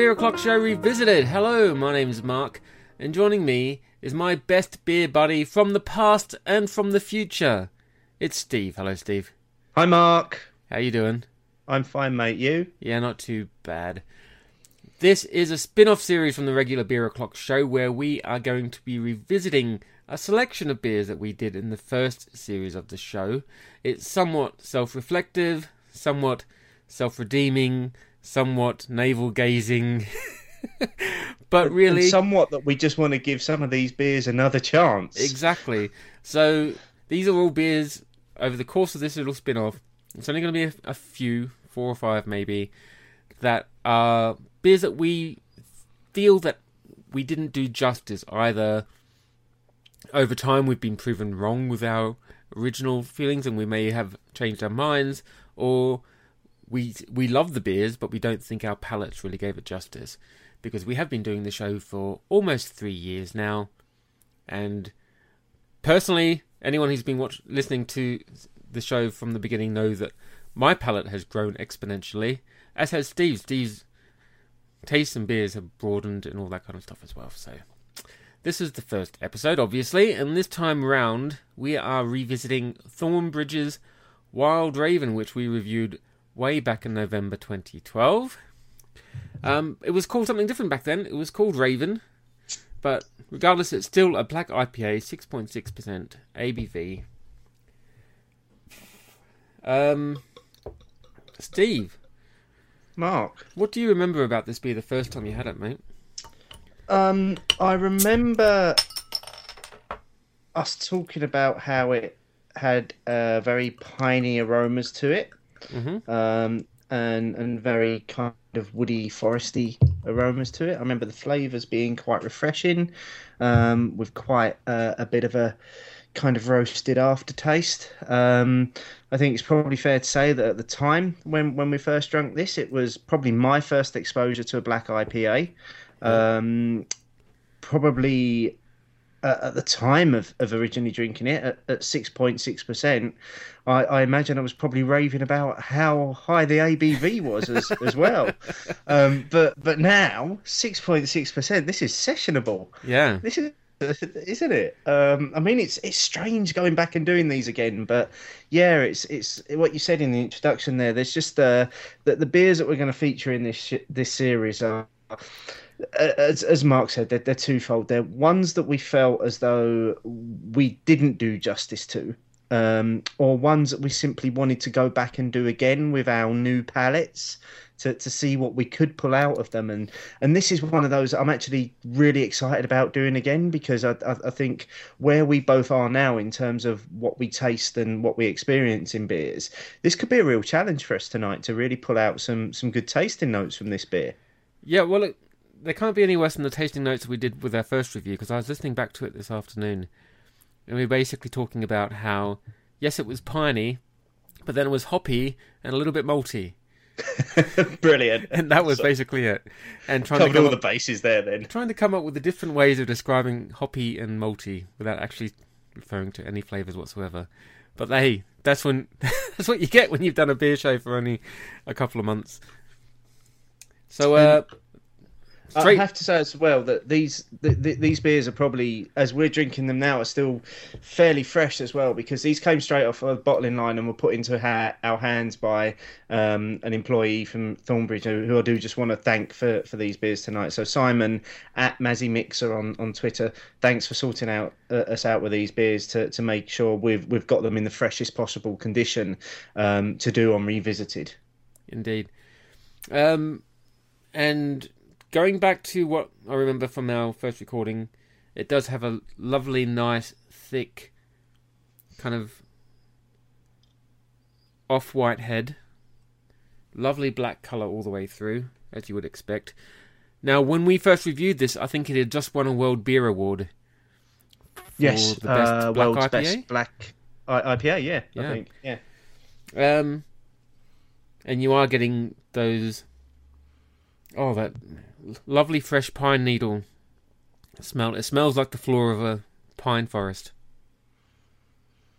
Beer O'Clock Show Revisited. Hello, my name's Mark, and joining me is my best beer buddy from the past and from the future. It's Steve. Hello, Steve. Hi, Mark. How you doing? I'm fine, mate. You? Yeah, not too bad. This is a spin-off series from the regular Beer O'Clock Show where we are going to be revisiting a selection of beers that we did in the first series of the show. It's somewhat self-reflective, somewhat self-redeeming, somewhat navel gazing. but really and somewhat that we just want to give some of these beers another chance. Exactly. So these are all beers over the course of this little spin-off. It's only going to be a, a few, four or five maybe, that are beers that we feel that we didn't do justice either over time we've been proven wrong with our original feelings and we may have changed our minds or we we love the beers, but we don't think our palates really gave it justice because we have been doing the show for almost three years now, and personally, anyone who's been watch, listening to the show from the beginning know that my palate has grown exponentially, as has Steve's. Steve's tastes and beers have broadened and all that kind of stuff as well. So. This is the first episode, obviously, and this time round we are revisiting Thornbridge's Wild Raven, which we reviewed way back in November 2012. Um, it was called something different back then. It was called Raven, but regardless, it's still a black IPA, 6.6% ABV. Um, Steve, Mark, what do you remember about this beer the first time you had it, mate? Um, I remember us talking about how it had uh, very piney aromas to it, mm-hmm. um, and and very kind of woody, foresty aromas to it. I remember the flavors being quite refreshing, um, with quite uh, a bit of a kind of roasted aftertaste. Um, I think it's probably fair to say that at the time when when we first drank this, it was probably my first exposure to a black IPA. Um, probably uh, at the time of, of originally drinking it at, at 6.6%, I, I, imagine I was probably raving about how high the ABV was as, as well. Um, but but now, 6.6%, this is sessionable. Yeah. This is isn't it? Um, I mean, it's it's strange going back and doing these again, but yeah, it's it's what you said in the introduction there. There's just uh, that the beers that we're going to feature in this this series are as, as Mark said, they're, they're twofold. They're ones that we felt as though we didn't do justice to, um, or ones that we simply wanted to go back and do again with our new palates to, to see what we could pull out of them. And and this is one of those I'm actually really excited about doing again because I, I, I think where we both are now in terms of what we taste and what we experience in beers, this could be a real challenge for us tonight to really pull out some some good tasting notes from this beer. Yeah, well, it, there can't be any worse than the tasting notes we did with our first review because I was listening back to it this afternoon, and we were basically talking about how yes, it was piney, but then it was hoppy and a little bit malty. Brilliant, and that was so, basically it. And trying to come all up, the bases there, then trying to come up with the different ways of describing hoppy and malty without actually referring to any flavors whatsoever. But hey, that's when that's what you get when you've done a beer show for only a couple of months. So, uh, Straight... I have to say as well that these the, the, these beers are probably, as we're drinking them now, are still fairly fresh as well because these came straight off a bottling line and were put into ha- our hands by um, an employee from Thornbridge who, who, I do just want to thank for, for these beers tonight. So Simon at Mazzy Mixer on, on Twitter, thanks for sorting out uh, us out with these beers to, to make sure we've we've got them in the freshest possible condition um, to do on Revisited. Indeed. Um, and going back to what I remember from our first recording, it does have a lovely, nice, thick, kind of off white head. Lovely black colour all the way through, as you would expect. Now, when we first reviewed this, I think it had just won a World Beer Award. yes, the best uh, black world's IPA? best black I- IPA. Yeah, yeah, I think. Yeah. Um, and you are getting those. Oh, that lovely fresh pine needle smell. It smells like the floor of a pine forest.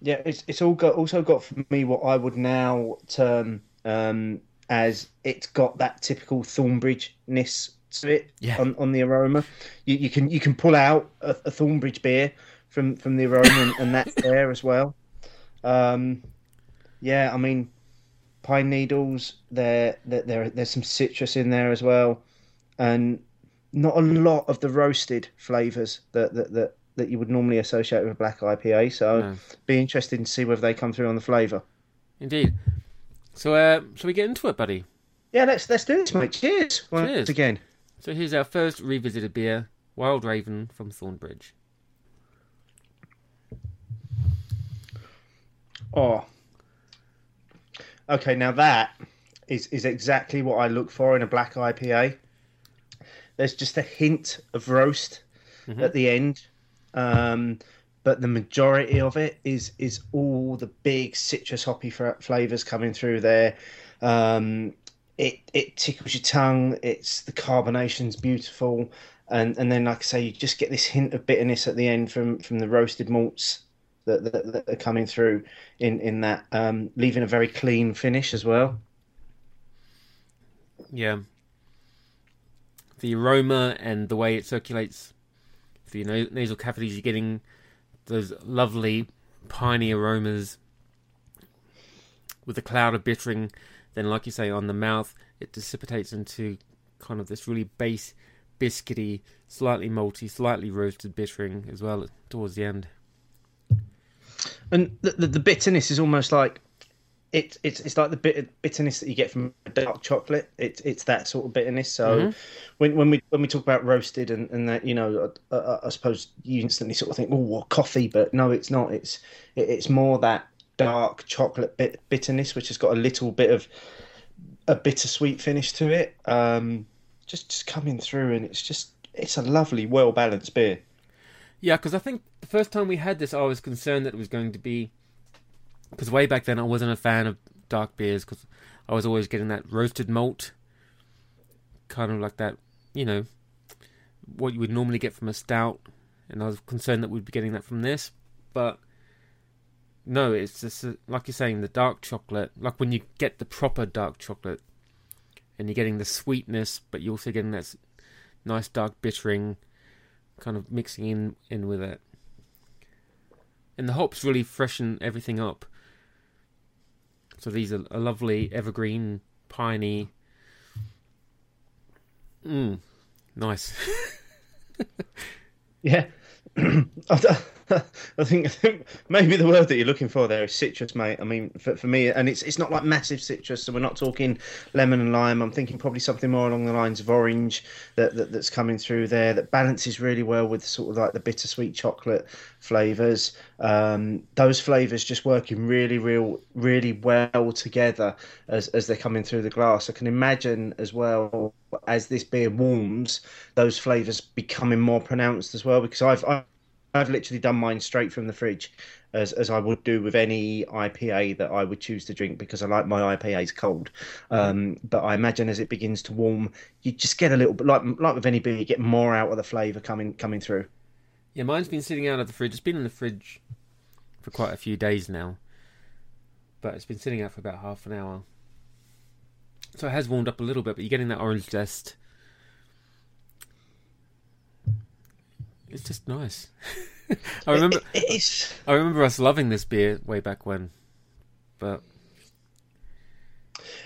Yeah, it's it's all got also got for me what I would now term um, as it's got that typical Thornbridge ness to it Yeah. on, on the aroma. You, you can you can pull out a, a Thornbridge beer from from the aroma, and, and that's there as well. Um, yeah, I mean, pine needles. There, there, there, there's some citrus in there as well, and not a lot of the roasted flavors that that that, that you would normally associate with a black IPA. So, No. be interested to see whether they come through on the flavor. Indeed. So, uh, shall we get into it, buddy? Yeah, let's let's do this, mate. Cheers. Once Cheers. again. So here's our first revisited beer, Wild Raven from Thornbridge. Oh. Okay, now that is is exactly what I look for in a black IPA. There's just a hint of roast at the end, um, but the majority of it is is all the big citrus hoppy flavors coming through there. Um, it it tickles your tongue. It's the carbonation's beautiful, and and then like I say, you just get this hint of bitterness at the end from from the roasted malts that, that, that are coming through in in that, um, leaving a very clean finish as well. Yeah. The aroma and the way it circulates through your na- nasal cavities, you're getting those lovely piney aromas with a cloud of bittering. Then, like you say, on the mouth, it dissipates into kind of this really base, biscuity, slightly malty, slightly roasted bittering as well towards the end. And the, the, the bitterness is almost like it's it's it's like the bit, bitterness that you get from dark chocolate. It's it's that sort of bitterness. So when when we when we talk about roasted and, and that you know, uh, uh, I suppose you instantly sort of think, oh, well, coffee, but no, it's not. It's it, it's more that dark chocolate bit, bitterness, which has got a little bit of a bittersweet finish to it. Um, just just coming through, and it's just it's a lovely, well balanced beer. Yeah, because I think the first time we had this, I was concerned that it was going to be because way back then I wasn't a fan of dark beers because I was always getting that roasted malt, kind of like that, you know, what you would normally get from a stout, and I was concerned that we'd be getting that from this, but no, it's just uh, like you're saying, the dark chocolate, like when you get the proper dark chocolate, and you're getting the sweetness, but you're also getting that nice dark bittering kind of mixing in in with it. And the hops really freshen everything up. So these are a lovely evergreen, piney. Mmm, nice. Yeah. I think, maybe the word that you're looking for there is citrus, mate. I mean, for, for me, and it's it's not like massive citrus, so we're not talking lemon and lime. I'm thinking probably something more along the lines of orange that, that that's coming through there that balances really well with sort of like the bittersweet chocolate flavors. Um, those flavors just working really, real, really well together as as they're coming through the glass. I can imagine as well as this beer warms, those flavors becoming more pronounced as well. Because I've I've, I've literally done mine straight from the fridge, as as I would do with any IPA that I would choose to drink because I like my IPAs cold. Um, but I imagine as it begins to warm, you just get a little bit like like with any beer, you get more out of the flavour coming coming through. yeah, mine's been sitting out of the fridge. It's been in the fridge for quite a few days now, but it's been sitting out for about half an hour. So it has warmed up a little bit, but you're getting that orange zest. It's just nice. I remember. It- it is. I remember us loving this beer way back when, but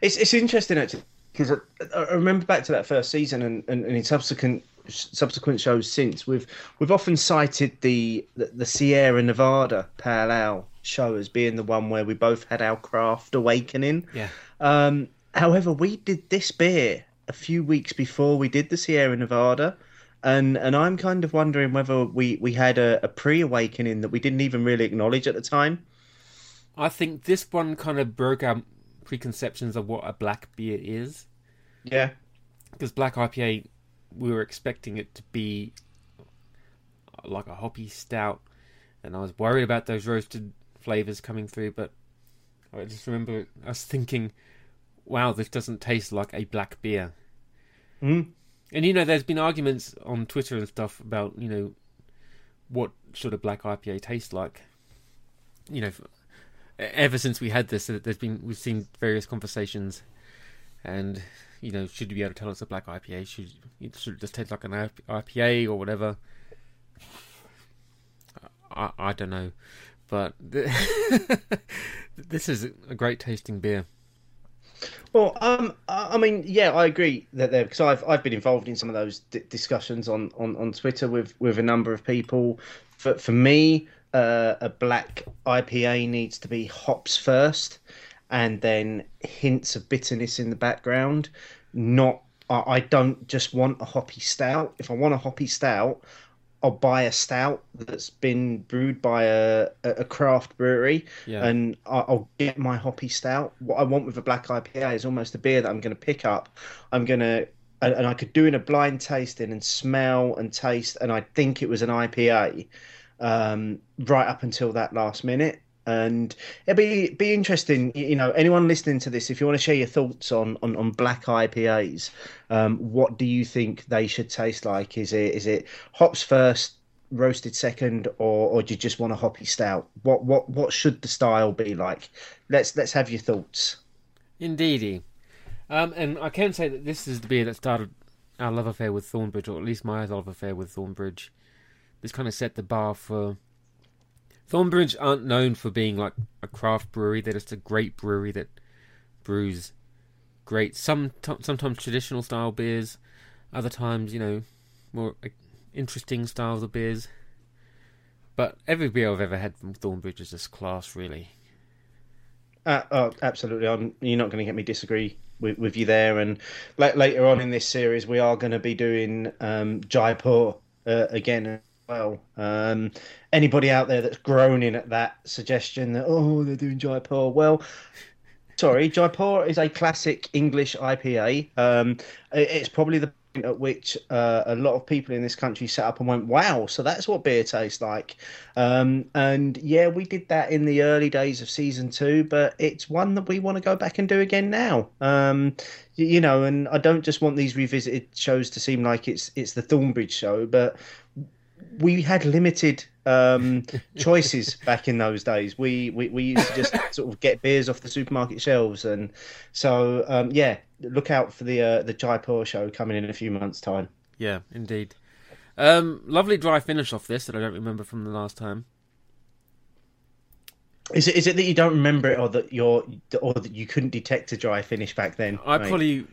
It's it's interesting actually because I, I remember back to that first season and, and, and in subsequent subsequent shows since we've we've often cited the the, the Sierra Nevada Pale Ale show as being the one where we both had our craft awakening. yeah, Um, however, we did this beer a few weeks before we did the Sierra Nevada. And and I'm kind of wondering whether we, we had a, a pre awakening that we didn't even really acknowledge at the time. I think this one kind of broke our preconceptions of what a black beer is. Yeah. Because black IPA, we were expecting it to be like a hoppy stout, and I was worried about those roasted flavors coming through. But I just remember us thinking, "Wow, this doesn't taste like a black beer." Mm. And you know, there's been arguments on Twitter and stuff about you know what should a black IPA taste like. You know, ever since we had this, there's been we've seen various conversations, and you know, should you be able to tell it's a black IPA? Should it should just taste like an IPA or whatever? I I don't know, but this is a great tasting beer. Well, um, I mean, yeah, I agree that there because I've I've been involved in some of those d- discussions on, on, on Twitter with, with a number of people. For for me, uh, a black IPA needs to be hops first, and then hints of bitterness in the background. Not, I, I don't just want a hoppy stout. If I want a hoppy stout, I'll buy a stout that's been brewed by a, a craft brewery, yeah. and I'll get my hoppy stout. What I want with a black IPA is almost a beer that I'm going to pick up. I'm going to, and I could do in a blind tasting and smell and taste, and I think it was an IPA um, right up until that last minute and it'll be be interesting. You know, anyone listening to this, if you want to share your thoughts on on, on black IPAs, um, what do you think they should taste like? Is it is it hops first, roasted second, or or do you just want a hoppy stout? What what what should the style be like? Let's let's have your thoughts. Indeedy, um, and I can say that this is the beer that started our love affair with Thornbridge, or at least my love affair with Thornbridge. This kind of set the bar for Thornbridge aren't known for being like a craft brewery. They're just a great brewery that brews great, some sometimes traditional style beers, other times you know more interesting styles of beers. But every beer I've ever had from Thornbridge is just class, really. Uh, oh, absolutely. I'm, you're not going to get me disagree with, with you there. And later on in this series, we are going to be doing um, Jaipur uh, again well. Um, anybody out there that's groaning at that suggestion that oh they're doing Jaipur, well, sorry, Jaipur is a classic English IPA. Um, it's probably the point at which uh, a lot of people in this country sat up and went, "Wow!" So that's what beer tastes like. Um, and yeah, we did that in the early days of season two, but it's one that we want to go back and do again now. Um, you know, and I don't just want these revisited shows to seem like it's it's the Thornbridge show, but we had limited um, choices back in those days. We, we we used to just sort of get beers off the supermarket shelves, and so um, yeah, look out for the uh, the Jaipur show coming in a few months' time. Yeah, indeed. Um, lovely dry finish off this that I don't remember from the last time. Is it is it that you don't remember it, or that you're, or that you couldn't detect a dry finish back then? I mate? probably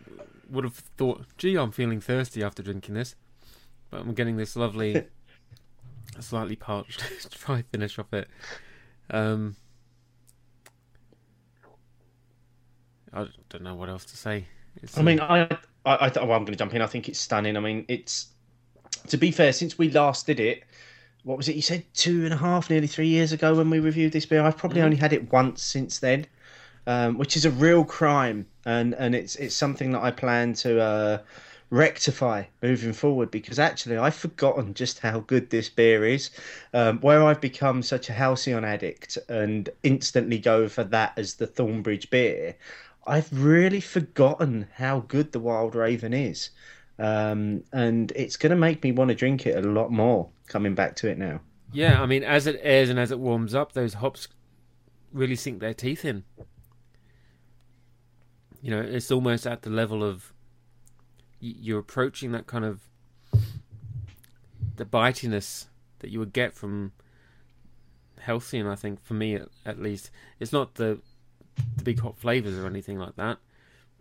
would have thought, "Gee, I'm feeling thirsty after drinking this," but I'm getting this lovely slightly parched dry finish off it. Um, I don't know what else to say. It's, I mean, I, I, I well, I'm going to jump in. I think it's stunning. I mean, it's to be fair, since we last did it, what was it? You said two and a half, nearly three years ago when we reviewed this beer. I've probably mm-hmm. only had it once since then, um, which is a real crime, and and it's it's something that I plan to. Uh, rectify moving forward because actually I've forgotten just how good this beer is. Um, where I've become such a halcyon addict and instantly go for that as the Thornbridge beer, I've really forgotten how good the Wild Raven is. Um, and it's going to make me want to drink it a lot more coming back to it now. Yeah, I mean, as it airs and as it warms up, those hops really sink their teeth in. You know, it's almost at the level of you're approaching that kind of the bitiness that you would get from Halcyon. I think for me, at, at least, it's not the the big hot flavors or anything like that,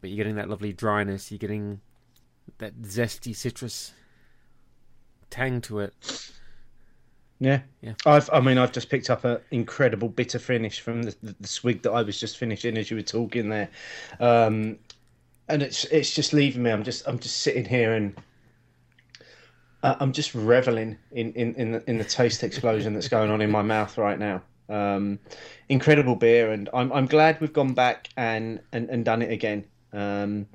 but you're getting that lovely dryness. You're getting that zesty citrus tang to it. Yeah, yeah. I've, I mean, I've just picked up an incredible bitter finish from the, the, the, swig that I was just finishing as you were talking there. Um, and it's it's just leaving me. I'm just I'm just sitting here and uh, I'm just reveling in in in the, in the taste explosion that's going on in my mouth right now. Um, incredible beer, and I'm I'm glad we've gone back and and, and done it again. Um,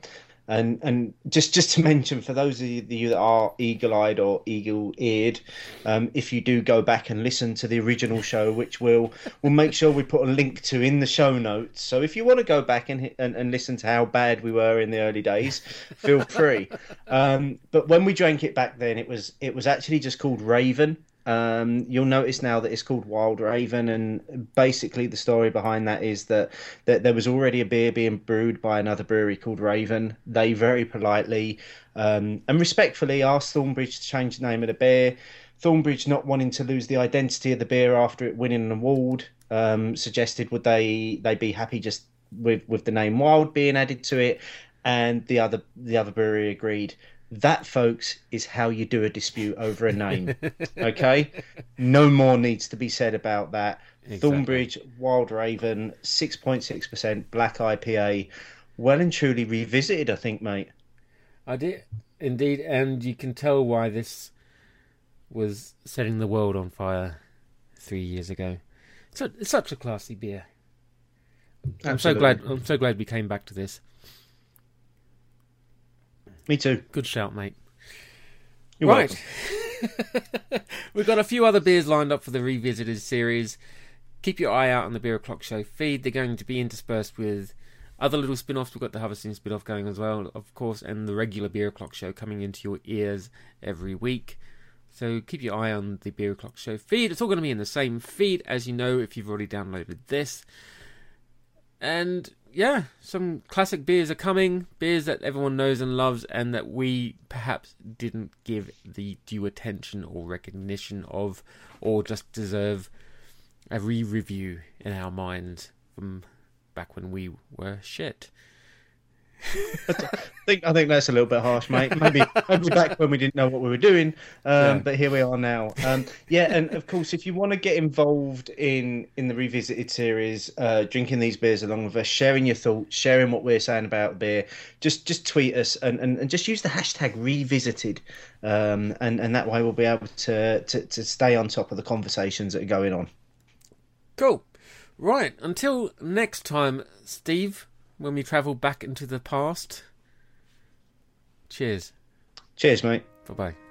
and and just just to mention for those of you that are eagle-eyed or eagle-eared, um, if you do go back and listen to the original show, which we'll we'll make sure we put a link to in the show notes. So if you want to go back and and, and listen to how bad we were in the early days, feel free. Um, but when we drank it back then, it was it was actually just called Raven. Um, you'll notice now that it's called Wild Raven, and basically the story behind that is that, that there was already a beer being brewed by another brewery called Raven. They very politely um, and respectfully asked Thornbridge to change the name of the beer. Thornbridge, not wanting to lose the identity of the beer after it winning an award, um, suggested would they they be happy just with with the name Wild being added to it, and the other the other brewery agreed. That, folks, is how you do a dispute over a name. okay, no more needs to be said about that. Exactly. Thornbridge Wild Raven, six point six percent black IPA, well and truly revisited, I think, mate. I did indeed, and you can tell why this was setting the world on fire three years ago. So it's such a classy beer. I'm so glad. I'm so glad we came back to this. Me too. Good shout, mate. You're right. We've got a few other beers lined up for the revisited series. Keep your eye out on the Beer O'Clock Show feed. They're going to be interspersed with other little spin offs. We've got the Harvesting spin off going as well, of course, and the regular Beer O'Clock Show coming into your ears every week. So keep your eye on the Beer O'Clock Show feed. It's all going to be in the same feed as you know if you've already downloaded this. And yeah, some classic beers are coming, beers that everyone knows and loves, and that we perhaps didn't give the due attention or recognition of, or just deserve a re review in our minds from back when we were shit. I think I think that's a little bit harsh, mate. Maybe maybe back when we didn't know what we were doing, um, yeah. but here we are now. Um, yeah, and of course, if you want to get involved in in the revisited series, uh, drinking these beers along with us, sharing your thoughts, sharing what we're saying about beer, just just tweet us and, and, and just use the hashtag revisited, um, and and that way we'll be able to, to to stay on top of the conversations that are going on. Cool. Right. Until next time, Steve when we travel back into the past. Cheers. Cheers, mate. Bye bye.